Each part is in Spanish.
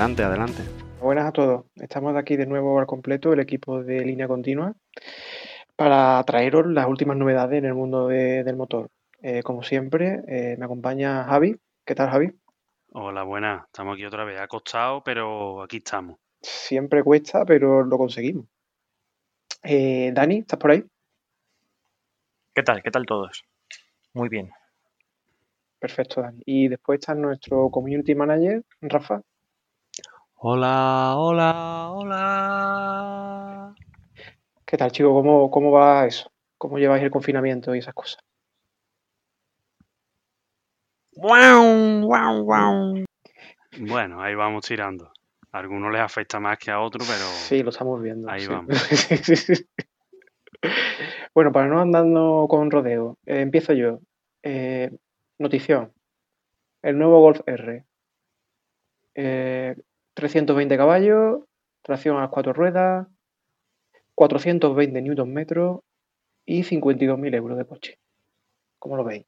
Adelante, adelante. Buenas a todos. Estamos aquí de nuevo al completo, el equipo de línea continua, para traeros las últimas novedades en el mundo del motor. Eh, como siempre, eh, me acompaña Javi. ¿Qué tal, Javi? Hola, buenas. Estamos aquí otra vez. Ha costado, pero aquí estamos. Siempre cuesta, pero lo conseguimos. Eh, Dani, ¿estás por ahí? ¿Qué tal? ¿Qué tal todos? Muy bien. Perfecto, Dani. Y después está nuestro community manager, Rafa. Hola, hola, hola. ¿Qué tal, chicos? ¿Cómo, ¿Cómo va eso? ¿Cómo lleváis el confinamiento y esas cosas? Wow, wow, wow. Bueno, ahí vamos tirando. A algunos les afecta más que a otros, pero Sí, lo estamos viendo. ahí sí. vamos. Bueno, para no andando con rodeo, eh, empiezo yo. Eh, notición. El nuevo Golf R. Eh, 320 caballos, tracción a las cuatro ruedas, 420 newton metros y 52.000 euros de coche. ¿Cómo lo veis?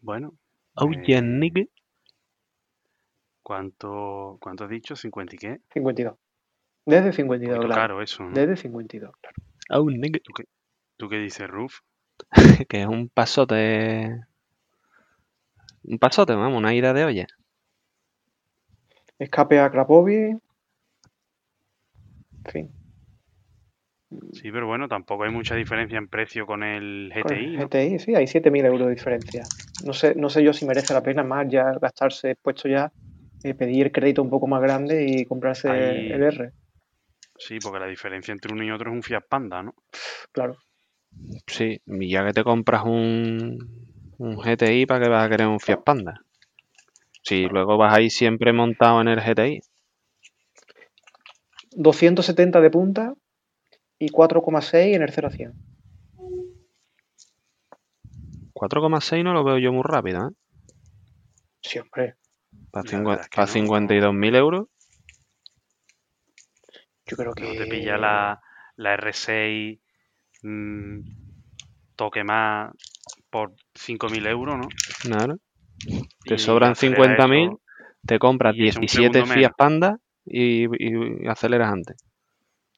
Bueno, Oh, eh, yeah, nigga. ¿cuánto, ¿cuánto has dicho? ¿50 y qué? 52. Desde Un 52, poquito claro. caro eso, ¿no? Desde 52, claro. Oh, nigga. ¿Tú qué, tú qué dices, Ruf? Que es un pasote. Un pasote, vamos, una ida de olla. Escape a Krapovic. En fin. Sí, pero bueno, tampoco hay mucha diferencia en precio con el Con el GTI, ¿no? GTI, sí, hay 7.000 euros de diferencia. No sé, no sé yo si merece la pena más ya gastarse puesto ya, eh, pedir crédito un poco más grande y comprarse el R. Sí, porque la diferencia entre uno y otro es un Fiat Panda, ¿no? Claro. Sí, y ya que te compras un, un GTI, ¿para qué vas a querer un Fiat Panda? Si luego vas ahí siempre montado en el GTI. 270 de punta y 4,6 en el 0 a 100. 4,6 no lo veo yo muy rápido, ¿eh? Sí, hombre. Para, es que no. 52.000 euros. Yo creo que. No te pilla la, la R6 mm, toque más por 5.000 euros, ¿no? Claro. Te Y sobran acelera 50.000, eso, te compras y echa un 17 segundo Fiat. Panda y, y aceleras antes.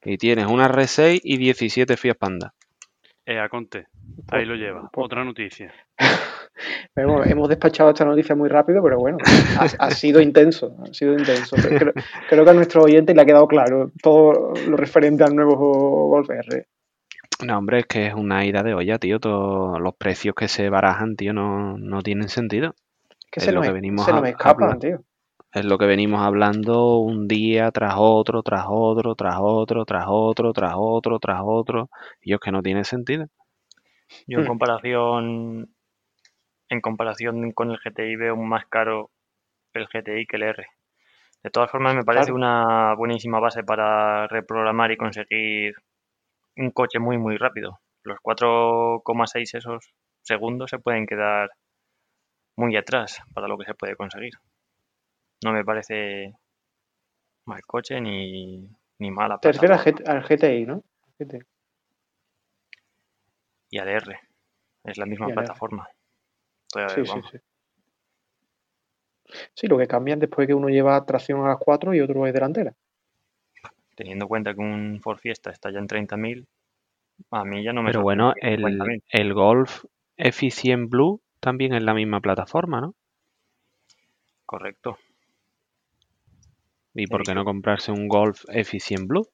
Y tienes una R6 y 17 Fiat Panda. Eh, a Conte, Pues- ahí lo lleva. pues- Otra noticia. Hemos, hemos despachado esta noticia muy rápido, pero bueno, ha, ha sido intenso, ha sido intenso. Creo, creo que a nuestro oyente le ha quedado claro todo lo referente al nuevo Golf R. No, hombre, es que es una ida de olla, tío. Todos los precios que se barajan, tío, no, no tienen sentido. Que Es se lo que venimos se a- nos escapan, tío. Es lo que venimos hablando un día tras otro, tras otro, tras otro, tras otro, tras otro, tras otro. Y es que no tiene sentido. Yo en Hmm. comparación en comparación con el GTI veo más caro el GTI que el R. De todas formas, me parece Claro. una buenísima base para reprogramar y conseguir un coche muy, muy rápido. Los 4,6 esos segundos se pueden quedar muy atrás para lo que se puede conseguir. No me parece mal coche ni, ni mala Te refieres al, GTI, ¿no? GTI. Y al R. Es la misma plataforma. Sí, sí, sí. Sí, lo que cambian después que uno lleva tracción a las 4 y otro es delantera. Teniendo en cuenta que un Ford Fiesta está ya en 30.000, a mí ya no me Pero bueno, el, 50.000. el Golf F100 Blue también es la misma plataforma, ¿no? Correcto. ¿Y por qué no comprarse un Golf F100 Blue?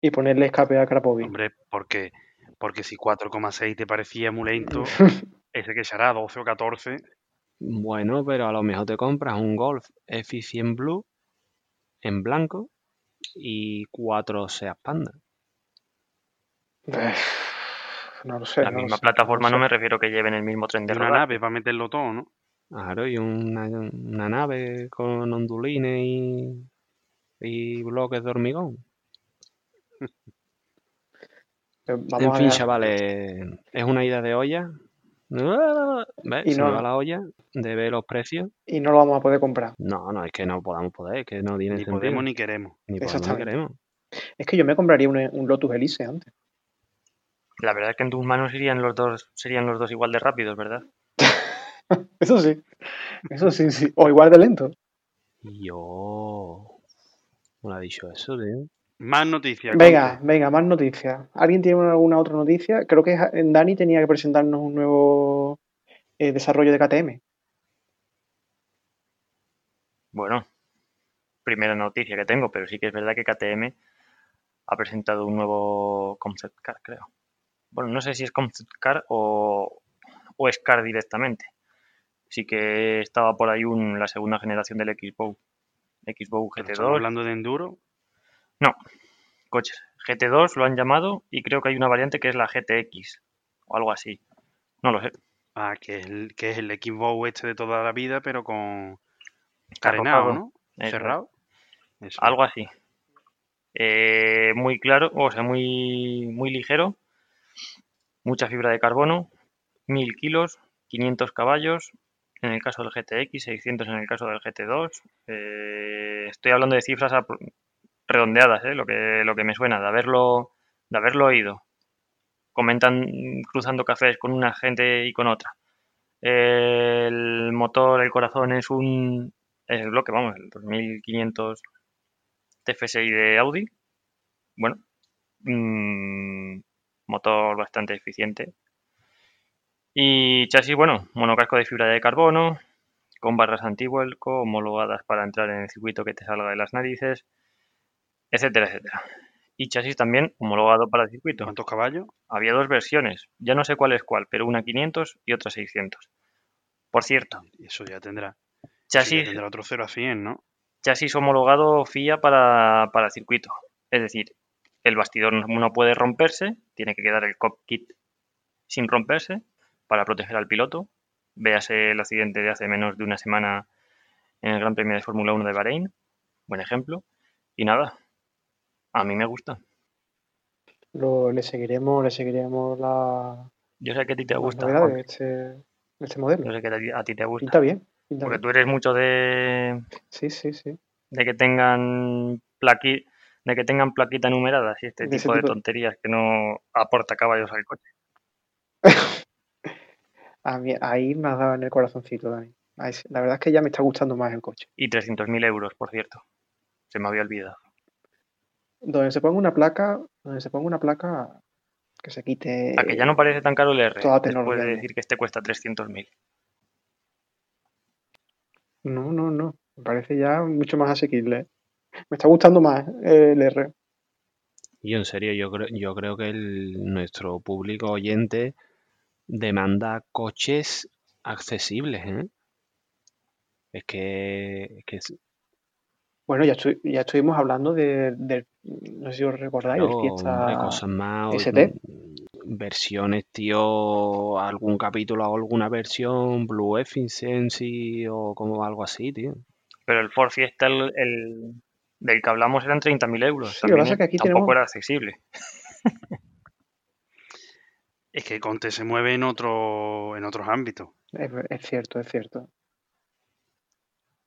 Y ponerle escape a Krapovic. Hombre, porque, porque si 4,6 te parecía muy lento, ese que será 12 o 14, Bueno, pero a lo mejor te compras un Golf F100 Blue en blanco y cuatro Seat Panda. No lo sé. La no lo misma sé, plataforma no me refiero que lleven el mismo tren de una nave para meterlo todo, ¿no? Claro, y una, una nave con ondulines y, y bloques de hormigón. Pero En a fin, chavales, es una ida de olla. ¿Ves? Y Se me no- va la olla de ver los precios. Y no lo vamos a poder comprar. No, no, es que no podamos poder, es que no tiene Ni sentido. podemos ni queremos. Ni podemos ni queremos. Es que yo me compraría un, un Lotus Elise antes. La verdad es que en tus manos irían los dos, serían los dos igual de rápidos, ¿verdad? Eso sí. Eso sí, sí. O igual de lento. Yo. No ha dicho eso, tío. Más noticias. Venga, venga, más noticias. ¿Alguien tiene alguna otra noticia? Creo que Dani tenía que presentarnos un nuevo eh, desarrollo de KTM. Bueno, primera noticia que tengo, pero sí que es verdad que KTM ha presentado un nuevo concept car, creo. Bueno, no sé si es concept car o, o es car directamente. Sí que estaba por ahí un, la segunda generación del Xbox. Xbox Pero estamos GT2. hablando de enduro. No, coches. GT2 lo han llamado y creo que hay una variante que es la GTX o algo así. No lo sé. Ah, que es el, que es el Xbox este de toda la vida, pero con carenado, ¿no? Eso. Cerrado. Eso. Algo así. Eh, muy claro, o sea, muy, muy ligero. Mucha fibra de carbono. 1000 kilos, 500 caballos. En el caso del GTX, 600 en el caso del GT2. Eh, estoy hablando de cifras redondeadas, ¿eh? lo, que, lo que me suena, de haberlo, de haberlo oído. Comentan cruzando cafés con una gente y con otra. El motor, el corazón es un. Es el bloque, vamos, el 2500 TFSI de Audi. Bueno, mm, motor bastante eficiente. Y chasis, bueno, monocasco de fibra de carbono, con barras antivuelco, homologadas para entrar en el circuito que te salga de las narices, etcétera, etcétera. Y chasis también homologado para el circuito. ¿Cuántos caballos? Había dos versiones, ya no sé cuál es cuál, pero una 500 y otra 600. Por cierto, Eso ya tendrá. ya chasis, tendrá otro 0 a 100, ¿no? chasis homologado FIA para, para circuito. Es decir, el bastidor no, no puede romperse, tiene que quedar el cockpit sin romperse para proteger al piloto. Véase el accidente de hace menos de una semana en el Gran Premio de Fórmula 1 de Bahrein. Buen ejemplo. Y nada, a mí me gusta. Lo, le seguiremos, le seguiremos la, Yo sé que a ti te gusta. de este, de este Yo modelo. sé que a ti- te gusta. Pinta bien. pinta Porque bien. tú eres mucho de, Sí, sí, sí. de que tengan plaqui, de que tengan plaquita numerada y este De tipo de tipo. tonterías que no aporta caballos al coche. A mí, ahí me has dado en el corazoncito, Dani. La verdad es que ya me está gustando más el coche. Y 300.000 euros, por cierto. Se me había olvidado. Donde se ponga una placa, donde se ponga una placa que se quite. A que ya no parece tan caro el R, toda después de decir que este cuesta 300.000. No, no, no. Me parece ya mucho más asequible. Me está gustando más el R. Y en serio, yo creo, yo creo que el- nuestro público oyente demanda coches accesibles, ¿eh? Es que, es que Bueno, ya, estu- ya estuvimos hablando de, no sé si os recordáis, del hombre, Fiesta cosas más, o- ST. versiones, tío, algún capítulo o alguna versión, Blue Efficiency o como algo así, tío. Pero el Ford Fiesta, el, el- del que hablamos, eran 30.000 euros. Sí, lo que También pasa es que aquí tampoco tenemos- era accesible. Es que Conte se mueve en otro, en otros ámbitos. Es, es cierto, es cierto.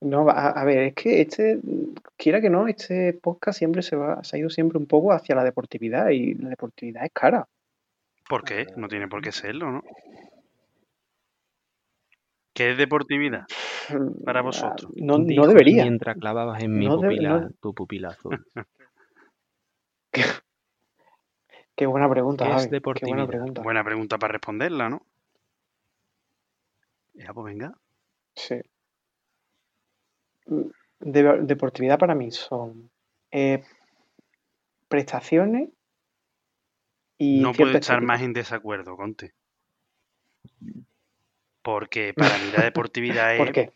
No, a, a ver, es que este, quiera que no, este podcast siempre se va, se ha ido siempre un poco hacia la deportividad y la deportividad es cara. ¿Por qué? No tiene por qué serlo, ¿no? ¿Qué es deportividad? Para Ah, vosotros. No, no debería. Mientras clavabas en mi No de- pupila, no- tu pupila azul. Qué buena pregunta, ¿Qué es Javi. Qué buena pregunta. Buena pregunta para responderla, ¿no? Ya, pues venga. Sí. De- deportividad para mí son eh, prestaciones y no puedo estar más en desacuerdo, Conte. Porque para mí la deportividad ¿Por es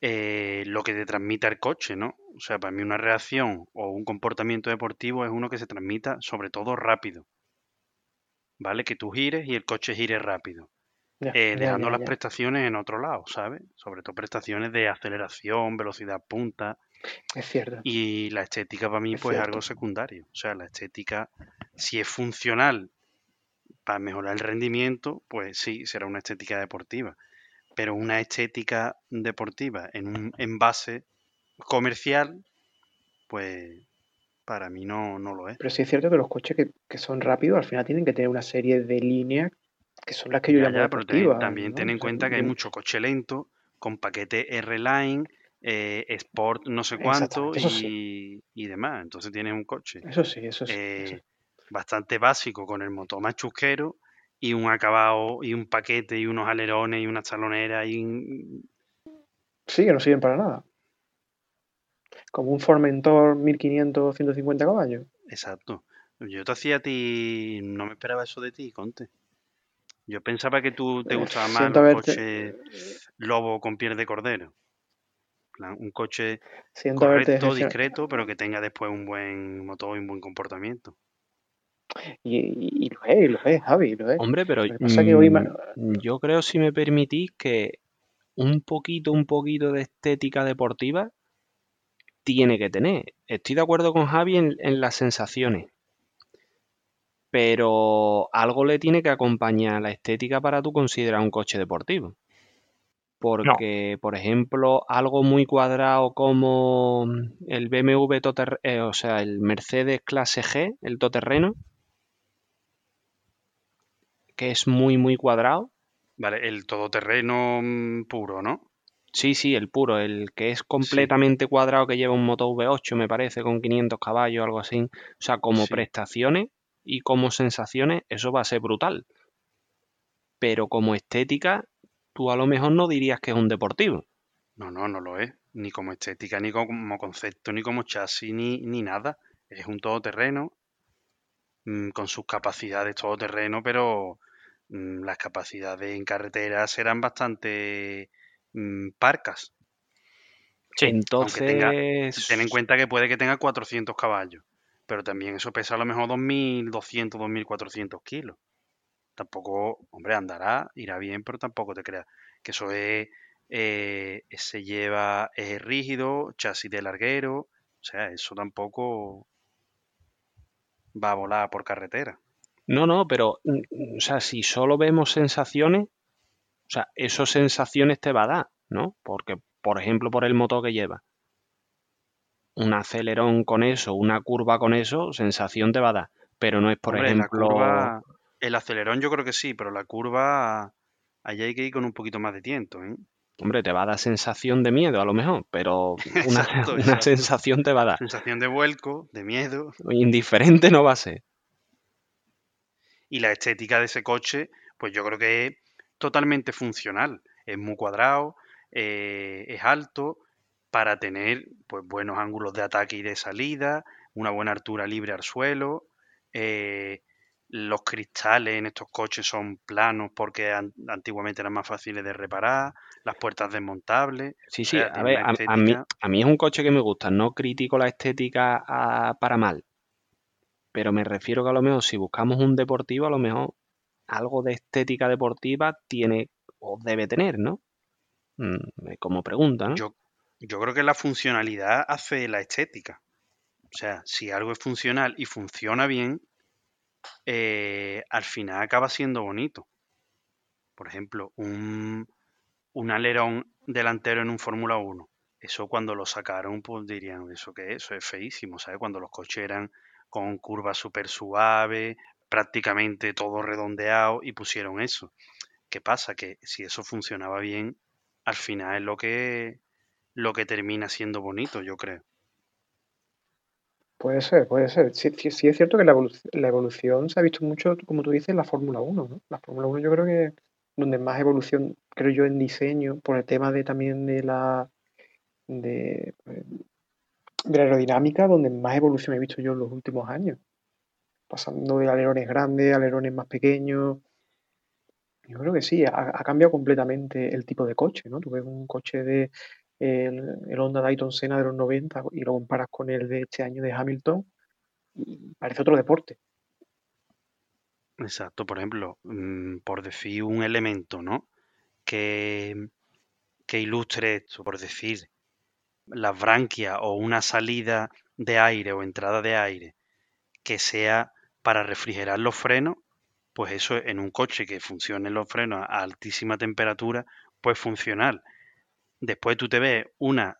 eh, lo que te transmite el coche, ¿no? O sea, para mí una reacción o un comportamiento deportivo es uno que se transmita sobre todo rápido. ¿Vale? Que tú gires y el coche gire rápido. Ya, Eh, dejando ya, las prestaciones en otro lado, ¿sabes? Sobre todo prestaciones de aceleración, velocidad punta. Es cierto. Y la estética para mí Es pues es algo secundario. O sea, la estética, si es funcional para mejorar el rendimiento, pues sí, será una estética deportiva. Pero una estética deportiva en un envase comercial, pues para mí no, no lo es. Pero sí es cierto que los coches que, que son rápidos al final tienen que tener una serie de líneas que son las que yo Ya, llamo ya, pero te- también ¿no? ten en cuenta que hay mucho coche lento con paquete R-Line, eh, Sport no sé cuánto sí. y, y demás. Entonces tienes un coche Eso sí, eso sí. eso eh, bastante básico con el motor más chusquero y un acabado y un paquete y unos alerones y unas taloneras y un- Sí, que no sirven para nada. Como un Formentor 1500, 150 caballos. Exacto. Yo te hacía a ti, no me esperaba eso de ti, Conte. Yo pensaba que tú te Eh, gustaba más siento haberte- coches lobo con piel de cordero. Un coche Siento correcto, discreto, pero que tenga después un buen motor y un buen comportamiento. Y, y- y lo es, y lo es, Javi, lo es. Hombre, pero Lo que pasa es que hoy mm, yo creo, si me permitís, que un poquito, un poquito de estética deportiva tiene que tener. Estoy de acuerdo con Javi en, en las sensaciones, pero algo le tiene que acompañar la estética para tú considerar un coche deportivo. Porque, por ejemplo, algo muy cuadrado como el BMW todoterreno, o sea, el Mercedes clase G, el todoterreno, que es muy, muy cuadrado. Vale, el todoterreno mm, puro, ¿no? Sí, sí, el puro, el que es completamente cuadrado que lleva un motor V8, me parece, con 500 caballos, algo así. O sea, como Sí. prestaciones y como sensaciones, eso va a ser brutal. Pero como estética, tú a lo mejor no dirías que es un deportivo. No, no, no lo es. Ni como estética, ni como concepto, ni como chasis, ni, ni nada. Es un todoterreno mm, con sus capacidades todoterreno, pero mm, las capacidades en carretera serán bastante mm, parcas. Sí, aunque tenga- Entonces, Ten en cuenta que puede que tenga 400 caballos, pero también eso pesa a lo mejor 2.200, 2.400 kilos. Tampoco, hombre, andará, irá bien, pero tampoco te creas que eso es, eh, se lleva, es rígido, chasis de larguero, o sea, eso tampoco va a volar por carretera. no, no, pero, mm, o sea, si solo vemos sensaciones, o sea, esas sensaciones te va a dar, ¿no? Porque, por ejemplo, por el motor que lleva. Un acelerón con eso, una curva con eso, sensación te va a dar. Pero no es, por Hombre, ejemplo, curva, el acelerón yo creo que sí, pero la curva, allá hay que ir con un poquito más de tiento, ¿eh? hombre, te va a dar sensación de miedo a lo mejor, pero una, Exacto, una exacto. sensación te va a dar. Sensación de vuelco, de miedo. Indiferente no va a ser. Y la estética de ese coche, pues yo creo que es totalmente funcional. Es muy cuadrado, eh, es alto para tener pues buenos ángulos de ataque y de salida, una buena altura libre al suelo. eh, los cristales en estos coches son planos porque an- antiguamente eran más fáciles de reparar, las puertas desmontables. Sí, sí, a ver, una a, a mí, estética- a mí es un coche que me gusta, no critico la estética ah, para mal, pero me refiero que a lo mejor si buscamos un deportivo, a lo mejor algo de estética deportiva tiene o debe tener, ¿no? Mm, como pregunta, ¿no? Yo, yo creo que la funcionalidad hace la estética. O sea, si algo es funcional y funciona bien, eh, al final acaba siendo bonito. Por ejemplo, un, un alerón delantero en un Fórmula 1. Eso cuando lo sacaron, pues dirían, ¿eso qué es? Eso es feísimo, ¿sabes? Cuando los coches eran con curvas súper suaves, prácticamente todo redondeado y pusieron eso. ¿Qué pasa? Que si eso funcionaba bien, al final es lo que, lo que termina siendo bonito, yo creo. Puede ser, puede ser. Sí, sí- sí es cierto que la evolución, la evolución se ha visto mucho, como tú dices, en la Fórmula 1, ¿no? La Fórmula 1 yo creo que donde más evolución, creo yo, en diseño, por el tema de también de la de, de la aerodinámica, donde más evolución he visto yo en los últimos años. Pasando de alerones grandes, alerones más pequeños. Yo creo que sí, ha, ha cambiado completamente el tipo de coche, ¿no? Tú ves un coche de el, el Honda Dayton Senna de los 90 y lo comparas con el de este año de Hamilton parece otro deporte. Exacto, por ejemplo, mm, por decir un elemento, ¿no? Que, que ilustre esto, por decir, las branquias o una salida de aire o entrada de aire que sea para refrigerar los frenos, pues eso en un coche que funcione los frenos a altísima temperatura, pues funcional. Después tú te ves una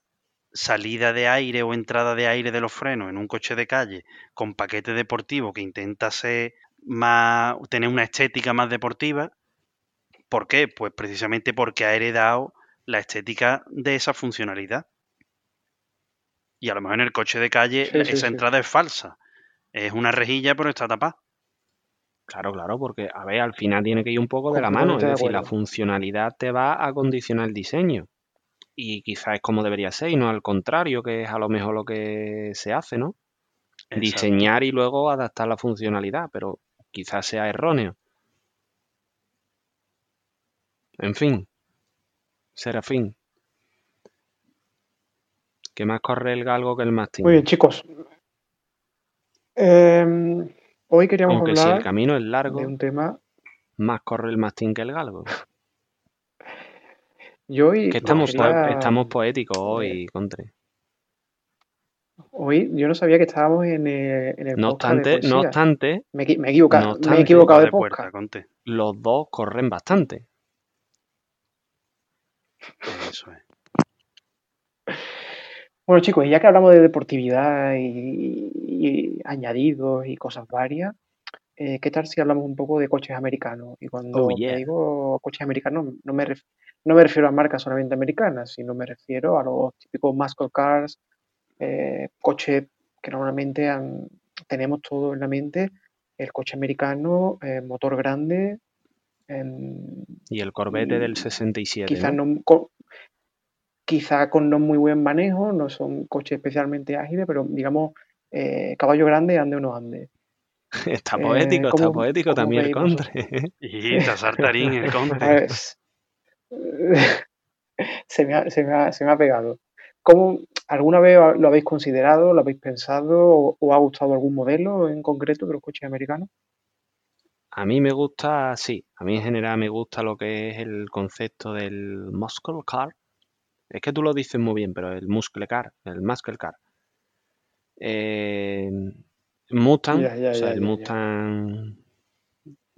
salida de aire o entrada de aire de los frenos en un coche de calle con paquete deportivo que intenta ser más tener una estética más deportiva, ¿Por qué? Pues precisamente porque ha heredado la estética de esa funcionalidad. Y a lo mejor en el coche de calle Sí, esa sí. entrada es falsa. Es una rejilla, pero está tapada. Claro, claro, porque, a ver, al final tiene que ir un poco de la mano. Es de decir, la funcionalidad te va a condicionar el diseño. Y quizás es como debería ser, y no al contrario, que es a lo mejor lo que se hace, ¿no? Exacto. Diseñar y luego adaptar la funcionalidad, pero quizás sea erróneo. En fin, Serafín. ¿Qué más corre el galgo que el mastín? Muy bien, chicos. Em, hoy queríamos Aunque si el hablar camino es de largo, un tema. más corre el mastín que el galgo. Yo hoy Que estamos, estamos poéticos hoy, Contre. Hoy yo no sabía que estábamos en el, en el No de obstante, no obstante, Me, he equivocado, no me he equivocado de de puerta. Conte. los dos corren bastante. Eso es. Bueno, chicos, y ya que hablamos de deportividad y, y añadidos y cosas varias, eh, ¿qué tal si hablamos un poco de coches americanos? Y cuando Oh, yeah. me digo coches americanos, no me, ref- no me refiero a marcas solamente americanas, sino me refiero a los típicos muscle cars, eh, coches que normalmente han- tenemos todo en la mente, el coche americano, eh, motor grande, em, Y el Corvette del Y 67, quizás ¿no? no, co- quizá con no muy buen manejo, no son coches especialmente ágiles, pero digamos, eh, caballo grande, ande o no ande. Está Eh, poético, está ¿cómo- poético cómo también el? Contre. Y está saltarín el s- se me ha, se me ha- se me ha pegado. ¿Cómo, ¿Alguna vez lo habéis considerado, lo habéis pensado o, o ha gustado algún modelo en concreto de los coches americanos? A mí me gusta, sí, a mí en general me gusta lo que es el concepto del muscle car. Es que tú lo dices muy bien, pero el muscle car, el muscle car. Eh, Mustang, Ya, ya, o sea, el. Mustang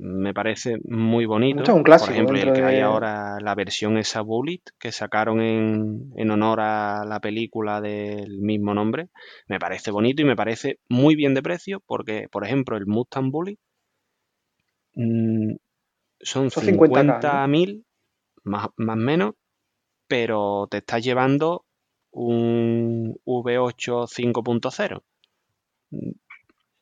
me parece muy bonito. Es un clásico Por ejemplo, el que hay ahora, la versión esa Bullet, que sacaron en, en honor a la película del mismo nombre, me parece bonito y me parece muy bien de precio, porque, por ejemplo, el Mustang Bullet mm, son Son 50K, ¿no? 50.000, más más o menos, pero te estás llevando un V8 5.0.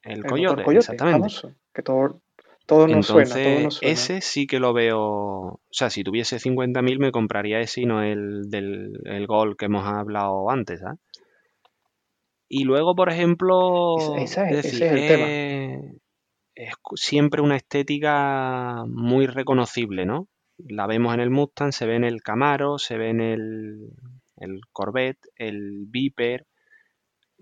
El El Coyote, Coyote, exactamente. famoso, que todo, todo nos suena, todo Entonces, nos suena. ese sí que lo veo. O sea, si tuviese 50.000 me compraría ese y no el del el Gol que hemos hablado antes, ¿sabes? Y luego, por ejemplo, Ese- es- es ese decir, es el tema. es- es siempre una estética muy reconocible, ¿no? La vemos en el Mustang, se ve en el Camaro, se ve en el, el Corvette, el Viper.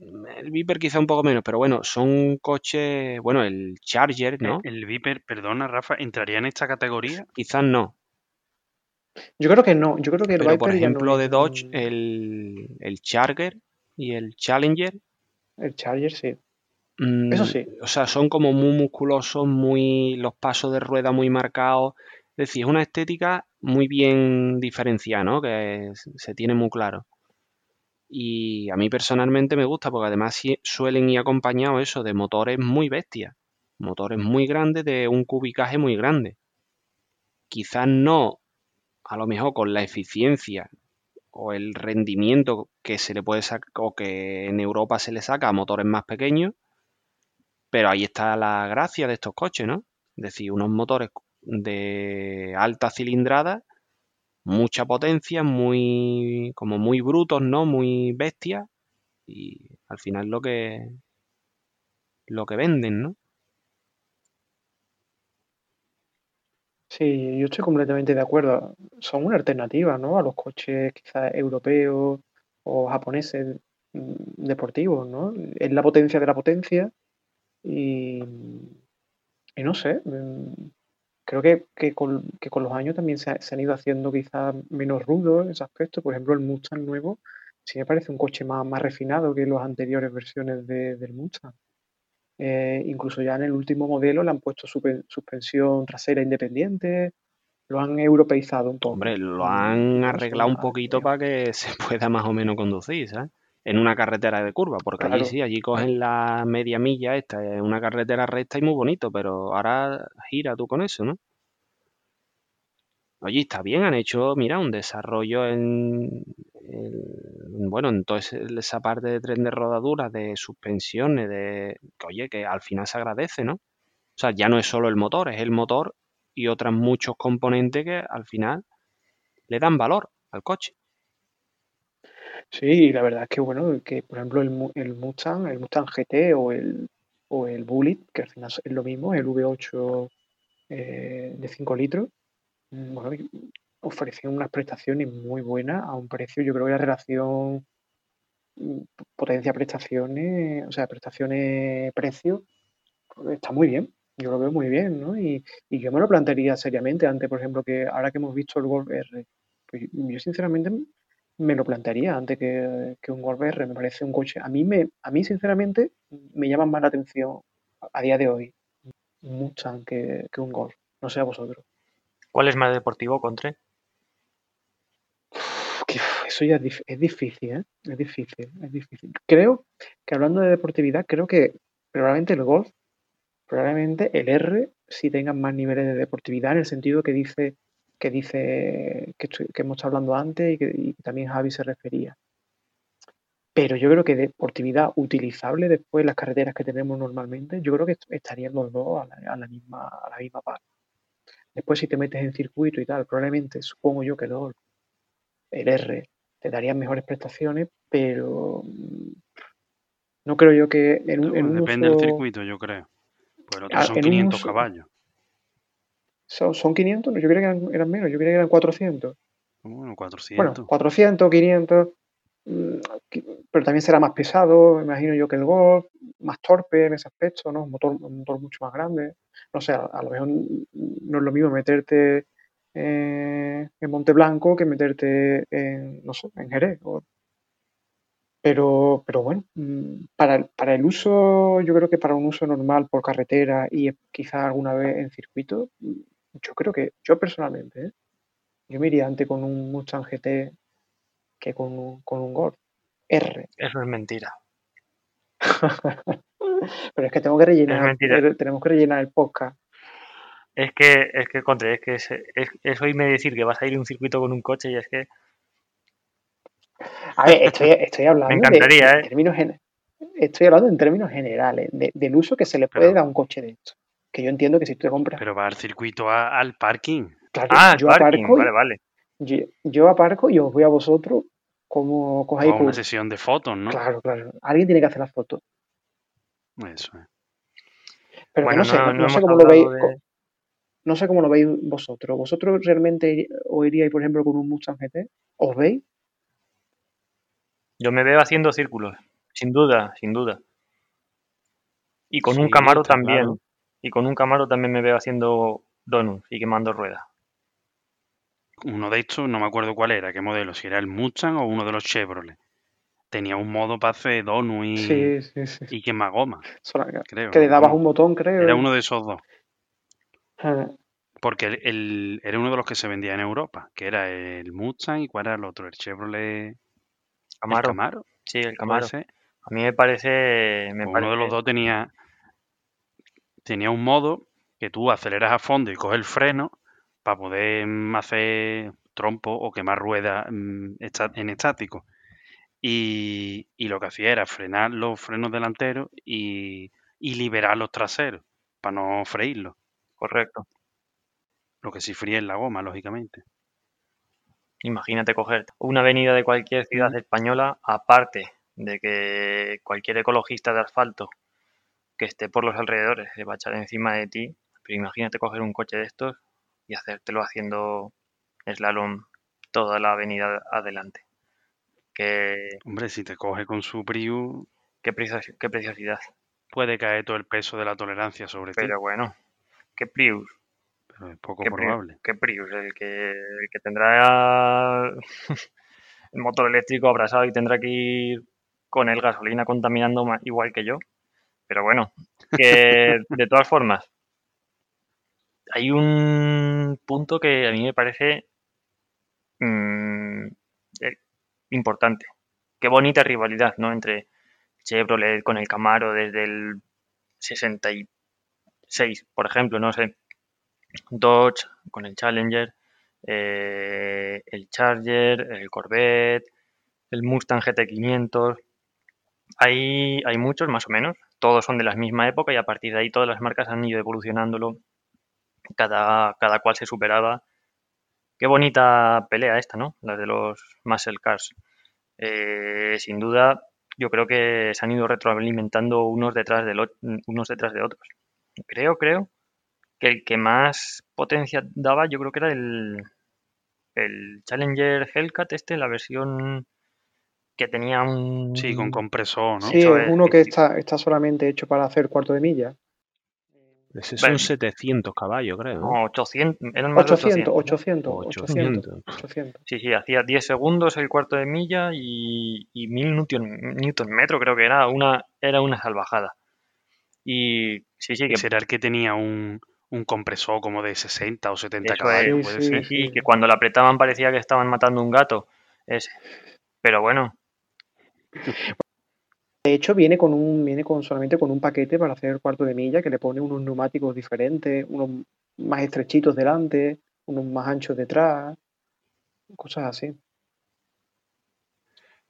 El Viper quizá un poco menos, pero bueno, son coches, bueno, el Charger, ¿no? El Viper, perdona, Rafa, ¿entraría en esta categoría? Quizás no, Yo creo que no, yo creo que el pero por no ejemplo de Dodge, el, el Charger y el Challenger, el Charger sí. mm, Eso sí. o sea, son como muy musculosos, muy los pasos de rueda muy marcados, es decir, es una estética muy bien diferenciada, ¿no? Que es- se tiene muy claro. Y a mí personalmente me gusta porque además suelen ir acompañados eso de motores muy bestias, motores muy grandes de un cubicaje muy grande. Quizás no, a lo mejor con la eficiencia o el rendimiento que se le puede sacar o que en Europa se le saca a motores más pequeños, pero ahí está la gracia de estos coches, ¿no? Es decir, unos motores de alta cilindrada, mucha potencia, muy como muy brutos, ¿no? Muy bestias y al final lo que lo que venden, ¿no? Sí, yo estoy completamente de acuerdo. Son una alternativa, ¿no? A los coches quizás europeos o japoneses mm, deportivos, ¿no? Es la potencia de la potencia y, y no sé, mm, creo que, que con, que con los años también se, ha- se han ido haciendo quizás menos rudos en ese aspecto. Por ejemplo, el Mustang nuevo sí me parece un coche más, más refinado que las anteriores versiones de- del Mustang. Eh, incluso ya en el último modelo le han puesto suspe- suspensión trasera independiente, lo han europeizado un poco. Hombre, lo han arreglado un poquito para que se pueda más o menos conducir, ¿sabes? En una carretera de curva, porque allí sí, allí cogen la media milla esta, es una carretera recta y muy bonito, pero ahora gira tú con eso, ¿no? Oye, está bien, han hecho, mira, un desarrollo en, en- bueno, en toda esa parte de tren de rodadura, de suspensiones, de, que, oye, que al final se agradece, ¿no? O sea, ya no es solo el motor, es el motor y otros muchos componentes que al final le dan valor al coche. Sí, y la verdad es que bueno, que por ejemplo el, el Mustang, el Mustang GT o el, o el Bullet, que al final es lo mismo, el V8 eh, de 5 litros, mm, bueno, unas prestaciones muy buenas a un precio, yo creo que la relación mm, potencia-prestaciones, o sea, prestaciones-precio, pues, está muy bien, yo lo veo muy bien, ¿no? Y, y yo me lo plantearía seriamente antes, por ejemplo, que ahora que hemos visto el Golf R, pues yo sinceramente me lo plantearía antes que, que un Golf R, me parece un coche, a mí, me, a mí sinceramente me llama más la atención a, día de hoy un Mustang que, que un Golf, no sé a vosotros. ¿Cuál es más deportivo, Contre? Eso ya es, es difícil, ¿eh? Es difícil, es difícil. Creo que hablando de deportividad, creo que probablemente el golf, probablemente el R sí tenga más niveles de deportividad en el sentido que dice que dice que, estoy- que hemos estado hablando antes y que y también Javi se refería. Pero yo creo que deportividad utilizable después las carreteras que tenemos normalmente, yo creo que est- estarían los dos a la, a la misma, a la misma par. Después si te metes en circuito y tal, probablemente supongo yo que el el R te daría mejores prestaciones, pero mm, no creo yo que en un, en Bueno, un depende del circuito, yo creo. Pues el otro son en un 500 uso- caballos. Son, son 500, no, yo creía que eran, eran menos, yo creía que eran 400. Bueno, 400. Bueno, 400, 500, mm, pero también será más pesado, me imagino yo que el Golf, más torpe en ese aspecto, ¿no? Un motor, un motor mucho más grande. No sé, a, a lo mejor no es lo mismo meterte eh, en Monte Blanco que meterte en, no sé, en Jerez. o- Pero, pero bueno, mm, para, el- para el uso, yo creo que para un uso normal por carretera y quizá alguna vez en circuito, yo creo que, yo personalmente, ¿eh? yo me iría antes con un Mustang GT que con un, con un Golf R. Eso es mentira. Pero es que tengo que rellenar, el- tenemos que rellenar el podcast. Es que, es que, Contre, es que es, es, es oírme decir que vas a ir a un circuito con un coche y es que A ver, estoy, estoy hablando de- encantaría, de, ¿eh? términos gen- estoy hablando en términos generales, de- del uso que se le puede Pero- dar a un coche de esto. Que yo entiendo que si tú te compras, Pero va al circuito a- al parking. claro, Ah, yo parking, aparco, y- vale, vale. yo, yo aparco y os voy a vosotros como cojáis Con una sesión de fotos, ¿no? Claro, claro. Alguien tiene que hacer las fotos. Eso es. Pero Bueno, no sé, no, no, no no sé cómo lo veis. de- No sé cómo lo veis vosotros. ¿Vosotros realmente os iríais, por ejemplo, con un Mustang GT? ¿Os veis? Yo me veo haciendo círculos, sin duda, sin duda. Y con un Camaro también. claro. Y con un Camaro también me veo haciendo donuts y quemando ruedas. Uno de estos, no me acuerdo cuál era, qué modelo, si era el Mustang o uno de los Chevrolet. Tenía un modo para hacer donut y, Sí, sí, sí. y quemar goma, creo. Que le dabas un botón, creo. Era y- uno de esos dos. Ah, Porque el, el- era uno de los que se vendía en Europa, que era el Mustang y cuál era el otro, el Chevrolet. Camaro. ¿El Camaro? Sí, el ¿Puede Camaro. A mí me parece... Me Pues parece uno de los dos tenía, tenía un modo que tú aceleras a fondo y coges el freno para poder mm, hacer trompo o quemar ruedas mm, en estático. Y, y lo que hacía era frenar los frenos delanteros y, y liberar los traseros para no freírlos. correcto. Lo que sí fría es la goma, lógicamente. Imagínate coger una avenida de cualquier ciudad española, aparte de que cualquier ecologista de asfalto que esté por los alrededores se va a echar encima de ti, pero imagínate coger un coche de estos y hacértelo haciendo slalom toda la avenida adelante. Qué, Hombre, si te coge con su Prius, qué, precios- qué preciosidad. puede caer todo el peso de la tolerancia sobre ti, Pero bueno, qué Prius, pero es poco qué, Prius- probable. qué Prius, el que, el que tendrá el motor eléctrico abrasado y tendrá que ir con el gasolina contaminando ma- igual que yo. Pero bueno, de todas formas, hay un punto que a mí me parece mm, eh, importante. Qué bonita rivalidad, ¿no? Entre Chevrolet con el Camaro desde el 66, por ejemplo, no sé. Dodge con el Challenger eh, el Charger, el Corvette, el Mustang GT500. Hay, hay muchos, más o menos. Todos son de la misma época y a partir de ahí todas las marcas han ido evolucionándolo. Cada, cada cual se superaba. Qué bonita pelea esta, ¿no? La de los muscle cars. Eh, sin duda, yo creo que se han ido retroalimentando unos detrás, de unos detrás de otros. Creo, creo que el que más potencia daba, yo creo que era el, el Challenger Hellcat, este, la versión que tenía un... Sí, con compresor, ¿no? Sí, uno que está, está solamente hecho para hacer cuarto de milla. Ese son 700 caballos, creo. No, 800, eran más 800, 800, 800, 800, Sí, sí, hacía 10 segundos el cuarto de milla y, y 1000 newton, newton metro, creo que era una, era una salvajada. Y sí, sí, que... Será el que tenía un, un compresor como de 60 o 70 caballos, puede ser. Sí, que cuando lo apretaban parecía que estaban matando un gato. Ese. Pero bueno. De hecho, viene con un, viene con solamente con un paquete para hacer el cuarto de milla que le pone unos neumáticos diferentes, unos más estrechitos delante, unos más anchos detrás, cosas así.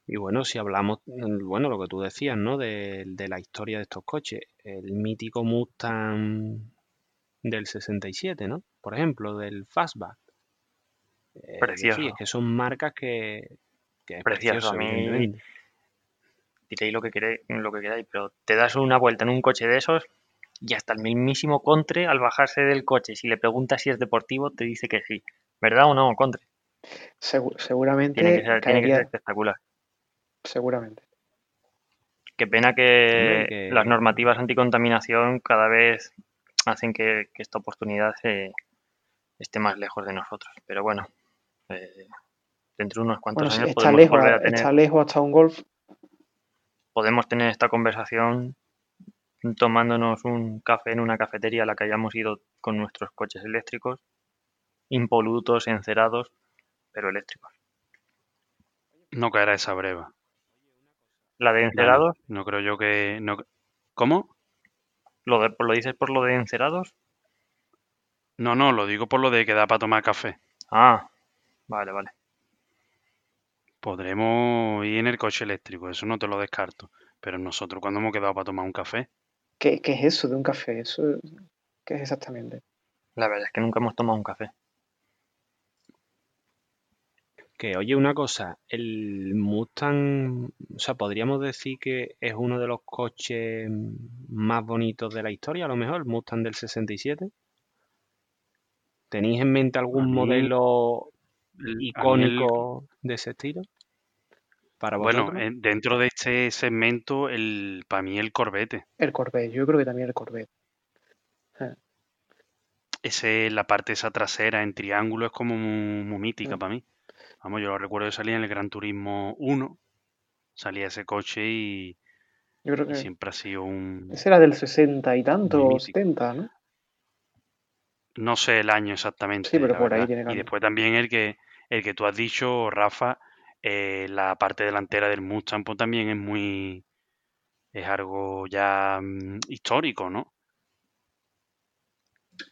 Y bueno, si hablamos, bueno, lo que tú decías, ¿no? De, de la historia de estos coches, el mítico Mustang del 67, ¿no? Por ejemplo, del Fastback. Eh, precioso. Sí, es que son marcas que, que es precioso. A mí, diréis lo que queráis, lo que queráis, pero te das una vuelta en un coche de esos y hasta el mismísimo Contre, al bajarse del coche, si le preguntas si es deportivo, te dice que sí. ¿Verdad o no, Contre? seguramente. Tiene que, ser, espectacular. Seguramente. Qué pena que, las normativas anticontaminación cada vez hacen que, esta oportunidad esté más lejos de nosotros. Pero bueno, eh, dentro de unos cuantos años está podemos lejos, a tener... Está lejos hasta un golf. Podemos tener esta conversación tomándonos un café en una cafetería a la que hayamos ido con nuestros coches eléctricos, impolutos, encerados, pero eléctricos. No caerá esa breva. ¿La de encerados? No, creo yo que... No... ¿Cómo? ¿Lo, ¿Lo dices por lo de encerados? No, no, lo digo por lo de que da para tomar café. Ah, vale, vale. Podremos ir en el coche eléctrico, eso no te lo descarto. Pero nosotros, cuando hemos quedado para tomar un café? ¿Qué, es eso de un café? ¿Eso qué es exactamente? La verdad es que nunca hemos tomado un café. Que, oye, una cosa, el Mustang, o sea, podríamos decir que es uno de los coches más bonitos de la historia, a lo mejor, el Mustang del 67. ¿Tenéis en mente algún modelo icónico de ese estilo? Para bueno, dentro de este segmento, el, para mí el Corvette. El Corvette, yo creo que también el Corvette. Ah. Ese, la parte esa trasera en triángulo es como muy, mítica mm. para mí. Vamos, yo lo recuerdo de salir en el Gran Turismo 1. Salía ese coche y, yo creo que siempre ha sido un... Ese era del 60 y tanto, 70, ¿no? No sé el año exactamente. Sí, pero por ahí tiene Y después también el que, el que tú has dicho, Rafa, eh, la parte delantera del Mustang pues, también es muy... es algo ya mm, histórico, ¿no?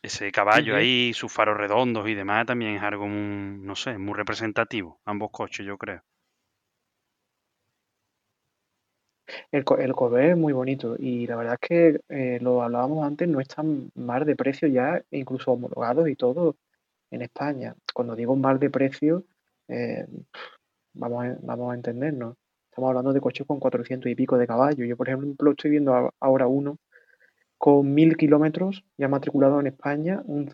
Ese caballo ahí, sus faros redondos y demás, también es algo, muy, no sé, muy representativo, ambos coches, yo creo. El, el Corvette es muy bonito y la verdad es que eh, lo hablábamos antes, no están mal de precio ya, incluso homologados y todo en España. Cuando digo mal de precio, eh, vamos, a, vamos a entendernos. Estamos hablando de coches con 400 y pico de caballos. Yo, por ejemplo, estoy viendo ahora uno con 1000 kilómetros ya matriculado en España, un,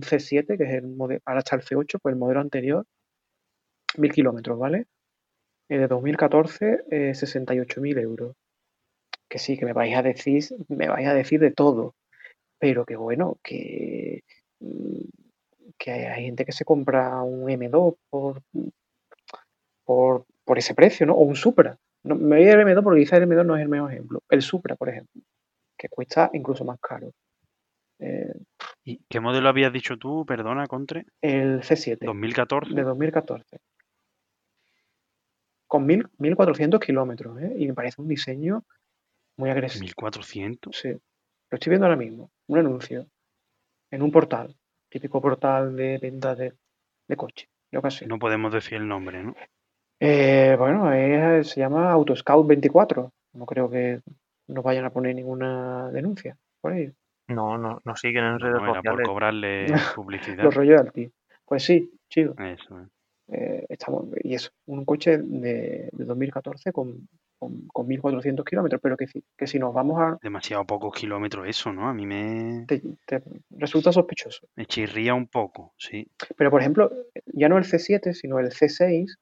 C7, que es el modelo, ahora está el C8, pues el modelo anterior, 1000 kilómetros, ¿vale? Eh, de 2014, eh, 68.000 euros. Que sí, que me vais a decir, me vais a decir de todo, pero que bueno, que, mm, que hay gente que se compra un M2 por, por, por ese precio, ¿no? O un Supra. No, me voy al M2 porque quizás el M2 no es el mejor ejemplo. El Supra, por ejemplo que cuesta incluso más caro. Eh, ¿Y qué modelo habías dicho tú, perdona, Contre? El C7. 2014. De 2014. Con 1400 kilómetros, ¿eh? Y me parece un diseño muy agresivo. ¿1400? Sí. Lo estoy viendo ahora mismo. Un anuncio. En un portal. Típico portal de venta de, de coche, de ocasión. No podemos decir el nombre, ¿no? Eh, bueno, se llama Autoscout 24. No creo que nos vayan a poner ninguna denuncia por ello. No, no, nos siguen en redes No, era por sociales. cobrarle publicidad. Los royalties. Pues sí, chido. Eso, ¿eh? Eh, estamos, y eso, un coche de, de 2014 con, con, con 1.400 kilómetros, pero que, si- que si nos vamos a... Demasiado pocos kilómetros eso, ¿no? A mí me, te- te resulta sospechoso. me chirría un poco, sí. Pero, por ejemplo, ya no el C7, sino el C6,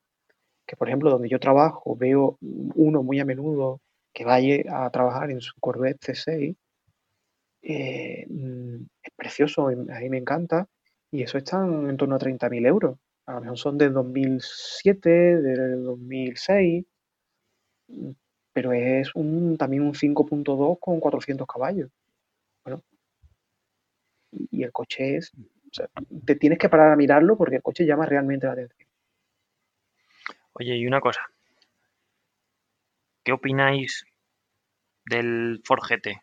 que, por ejemplo, donde yo trabajo, veo uno muy a menudo que vaya a trabajar en su Corvette C6, eh, mm, es precioso, a mí me encanta, y eso están en torno a 30.000 euros. A lo mejor son del 2007, del 2006, mm, pero es un, también un 5.2 con 400 caballos. Bueno, y el coche es, o sea, te tienes que parar a mirarlo porque el coche llama realmente la atención. Oye, y una cosa. ¿Qué opináis del Ford GT?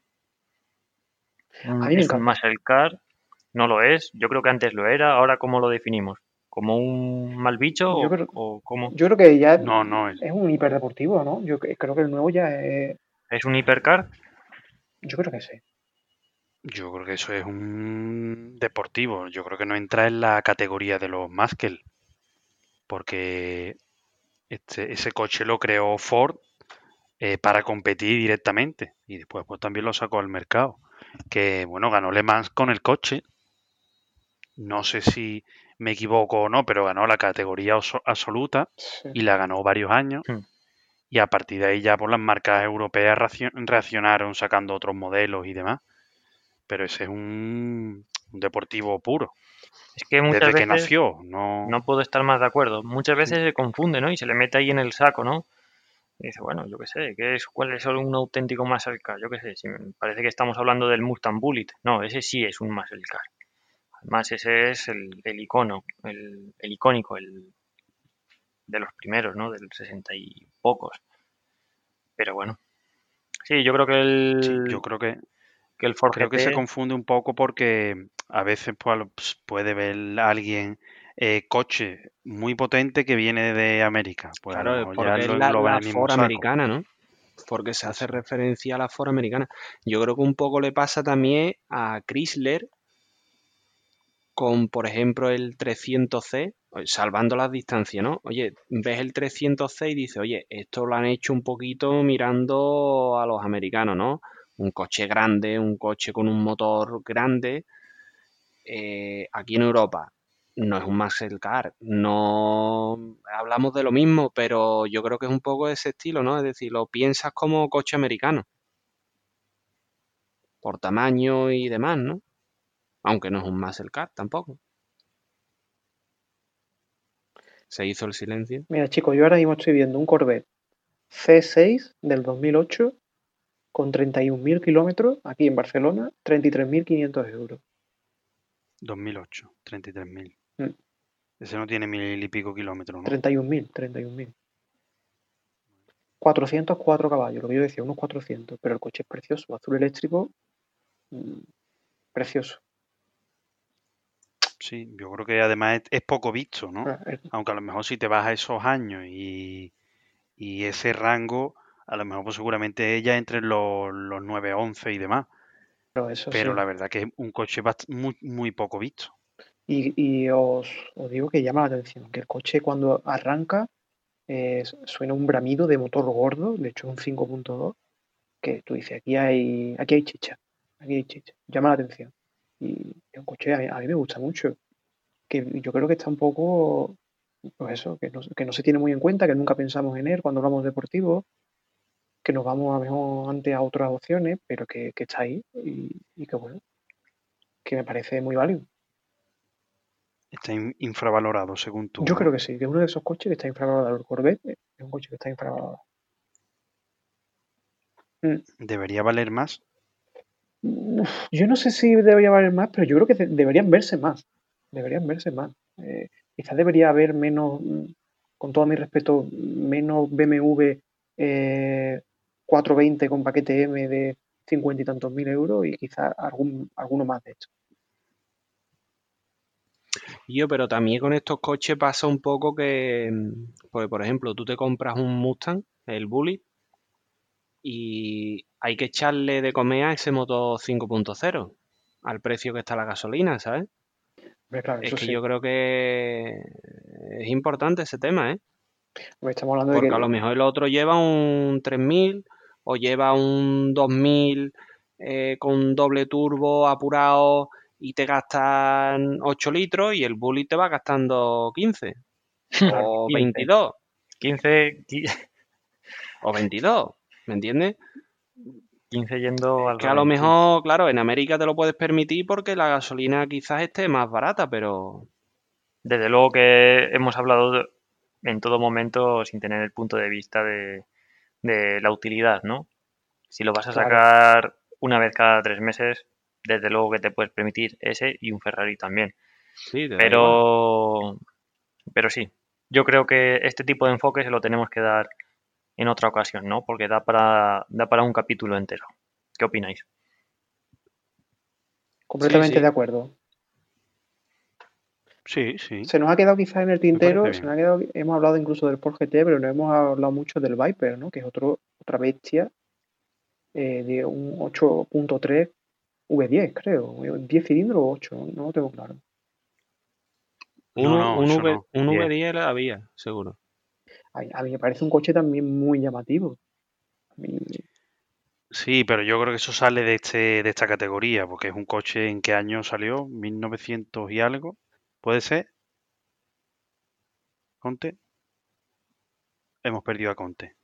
A mí me ¿Es un encanta. muscle car? ¿No lo es? Yo creo que antes lo era. ¿Ahora cómo lo definimos? ¿Como un mal bicho Yo o, creo- o cómo? Yo creo que ya No, no, es, es un hiperdeportivo, ¿no? Yo cre- creo que el nuevo ya es, ¿Es un hipercar? yo creo que sí. yo creo que eso es un deportivo. Yo creo que no entra en la categoría de los Muscle. Porque este, ese coche lo creó Ford eh, para competir directamente. Y después pues, también lo sacó al mercado. Que bueno, ganó Le Mans con el coche. No sé si me equivoco o no, pero ganó la categoría absoluta. Sí. y la ganó varios años. Hmm. Y a partir de ahí ya por las marcas europeas reaccionaron sacando otros modelos y demás. Pero ese es un, un deportivo puro. Es que muchas Desde que veces nació, no, no puedo estar más de acuerdo. Muchas veces se confunde, ¿no? Y se le mete ahí en el saco, ¿no? Y dice, bueno, yo qué sé, ¿qué es, ¿cuál es un auténtico muscle car? Yo qué sé, si me parece que estamos hablando del Mustang Bullet. No, ese sí es un muscle Además, ese es el, el icono, el, el icónico, el de los primeros, ¿no? Del 60 y pocos. Pero bueno. Sí, yo creo que el, sí, yo creo que que el Ford creo que se confunde un poco porque a veces pues, pues, puede ver a alguien eh, coche muy potente que viene de América. Pues Claro, porque es la, la Ford saco. americana, ¿no? Porque se hace referencia a la Ford americana. Yo creo que un poco le pasa también a Chrysler con, por ejemplo, el 300C, oye, salvando las distancias, ¿no? Oye, ves el 300C y dices, oye, esto lo han hecho un poquito mirando a los americanos, ¿no? Un coche grande, un coche con un motor grande. Eh, aquí en Europa no es un muscle car, no hablamos de lo mismo, pero yo creo que es un poco ese estilo, ¿no? Es decir, lo piensas como coche americano, por tamaño y demás, ¿no? Aunque no es un muscle car tampoco. Se hizo el silencio. Mira, chicos, yo ahora mismo estoy viendo un Corvette C6 del 2008 con 31.000 kilómetros aquí en Barcelona, 33.500 euros. 2008, 33.000. Mm. Ese no tiene mil y pico kilómetros, ¿no? 31.000, 31.000. 404 caballos, lo que yo decía, unos 400, pero el coche es precioso, azul eléctrico, mm, precioso. Sí, yo creo que además es, poco visto, ¿no? Ah, Aunque a lo mejor si te vas a esos años y, y ese rango, a lo mejor pues seguramente ella entre los, los 9, 11 y demás. Pero eso Pero sí. la verdad que es un coche muy, muy poco visto. Y, y os, os digo que llama la atención, que el coche cuando arranca eh, suena un bramido de motor gordo, de hecho un 5.2, que tú dices, aquí hay, aquí hay chicha, aquí hay chicha, llama la atención. Y es un coche a mí, a mí me gusta mucho, que yo creo que está un poco, pues eso, que no, que no se tiene muy en cuenta, que nunca pensamos en él cuando hablamos deportivo, que nos vamos a mejor antes a otras opciones, pero que, que está ahí y, y que bueno, que me parece muy válido. Está in- infravalorado, según tú. Yo creo que sí, que es uno de esos coches que está infravalorado. El Corvette es un coche que está infravalorado. Debería valer más. Yo no sé si debería valer más, pero yo creo que de- deberían verse más. Deberían verse más. Eh, quizás debería haber menos, mm, con todo mi respeto, menos BMW eh, 420 con paquete M de 50 y tantos mil euros y quizás algún, alguno más de hecho. Yo, pero también con estos coches pasa un poco que, mm, pues, por ejemplo, tú te compras un Mustang, el Bullet, y hay que echarle de comer a ese motor 5.0 al precio que está la gasolina, ¿sabes? Claro, Es que sí. yo creo que es importante ese tema, ¿eh? Hombre, Estamos hablando de Porque que a lo mejor el otro lleva un 3000 o lleva un 2000 eh, con doble turbo apurado y te gastan 8 litros y el Bullet te va gastando 15 o 15. 22 15, qui- o 22, ¿me entiendes? 15 yendo al Que a lo mejor, claro, en América te lo puedes permitir porque la gasolina quizás esté más barata, pero Desde luego que hemos hablado en todo momento sin tener el punto de vista de, de la utilidad, ¿no? Si lo vas a Claro. sacar una vez cada tres meses, desde luego que te puedes permitir ese y un Ferrari también. sí. Pero, pero sí, yo creo que este tipo de enfoque se lo tenemos que dar en otra ocasión, ¿no? Porque da para, da para un capítulo entero. ¿Qué opináis? completamente sí. de acuerdo. Sí, sí. Se nos ha quedado quizás en el tintero, parece se nos ha quedado, hemos hablado incluso del Porsche GT, pero no hemos hablado mucho del Viper, ¿no? Que es otro, otra bestia eh, de un 8.3 V10, creo. 10 cilindros o 8, no lo tengo claro. Un, No, no, un eso V, no, un 10. V10 había, seguro. A, mí me parece un coche también muy llamativo. Mí- Sí, pero yo creo que eso sale de este, de esta categoría, porque es un coche en qué año salió, 1900 y algo, ¿puede ser? Conte. Hemos perdido a Conte.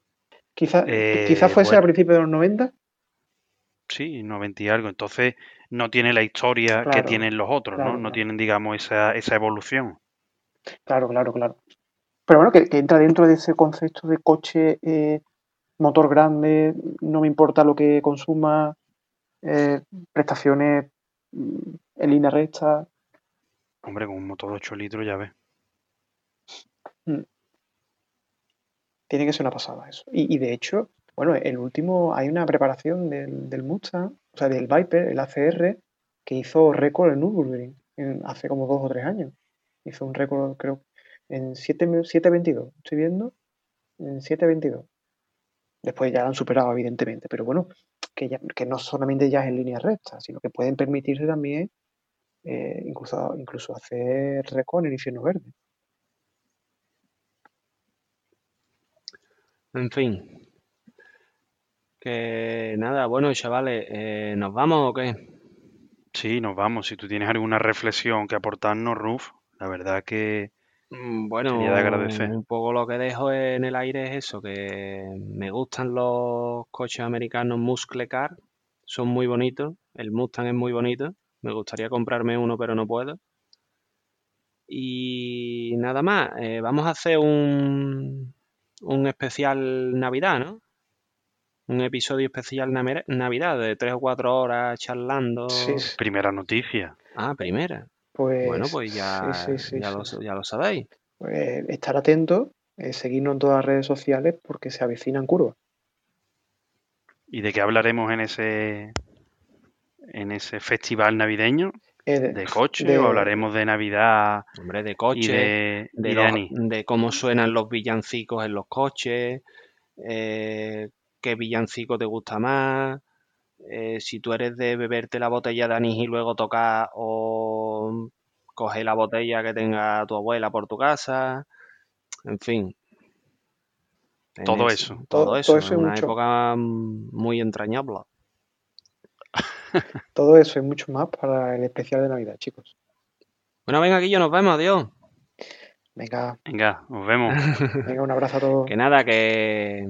quizá, Eh, quizás fuese a principios de los 90. Sí, 90 y algo. Entonces no tiene la historia que tienen los otros, claro, ¿no? No claro. tienen, digamos, esa, esa evolución. Claro, claro, claro. Pero bueno, que, que entra dentro de ese concepto de coche, eh, motor grande, no me importa lo que consuma, eh, prestaciones mm, en línea recta. Hombre, con un motor de 8 litros ya ves. Tiene que ser una pasada eso. Y, y de hecho, bueno, el último, hay una preparación del, del Mustang, o sea, del Viper, el ACR, que hizo récord en Nürburgring en- hace como dos o tres años. Hizo un récord, creo, en 7 mi- 7.22. Estoy viendo, en 7.22. Después ya lo han superado, evidentemente, pero bueno, que, ya, que no solamente ya es en línea recta, sino que pueden permitirse también eh, incluso, incluso hacer récord en el infierno verde. En fin. Que nada, bueno, chavales, eh, ¿nos vamos o qué? Sí, nos vamos. Si tú tienes alguna reflexión que aportarnos, Ruf, la verdad que Bueno, Sería de agradecer. un poco lo que dejo en el aire es eso, que me gustan los coches americanos muscle car, son muy bonitos, el Mustang es muy bonito, me gustaría comprarme uno pero no puedo. Y nada más, eh, vamos a hacer un, un especial Navidad, ¿no? Un episodio especial Navidad de tres o cuatro horas charlando. Sí, sí. primera noticia. Ah, primera. Pues, Bueno, pues ya, sí, sí, sí, ya, sí, lo, sí. ya lo sabéis. Pues estar atentos, eh, seguirnos en todas las redes sociales porque se avecinan curvas. ¿Y de qué hablaremos en ese en ese festival navideño? Eh, de- ¿De coche de- o hablaremos de Navidad Hombre, de y coche. de, de, y de los- anís? de cómo suenan los villancicos en los coches, eh, qué villancico te gusta más, eh, si tú eres de beberte la botella de anís y luego tocar o coger la botella que tenga tu abuela por tu casa, en fin. En Todo es- eso. Todo, Todo- eso, todo eso y es una mucho. época muy entrañable. todo eso y mucho más para el especial de Navidad, chicos. Bueno, venga, aquí nos vemos, adiós. Venga, Venga, nos vemos. venga, un abrazo a todos. Que nada, que,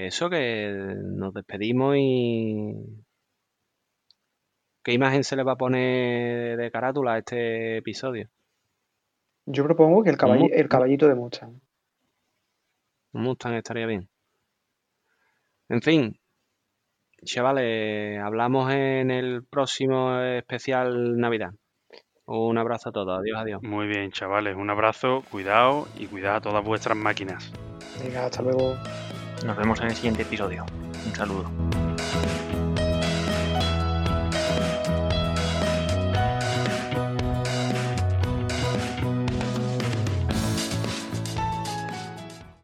que eso, que nos despedimos y... ¿Qué imagen se le va a poner de carátula a este episodio? Yo propongo que el, el caballito de Mustang. Mustang estaría bien. En fin, chavales, hablamos en el próximo especial Navidad. Un abrazo a todos, adiós, adiós. Muy bien, chavales, un abrazo, cuidado y cuidado a todas vuestras máquinas. Venga, hasta luego. Nos vemos en el siguiente episodio. Un saludo.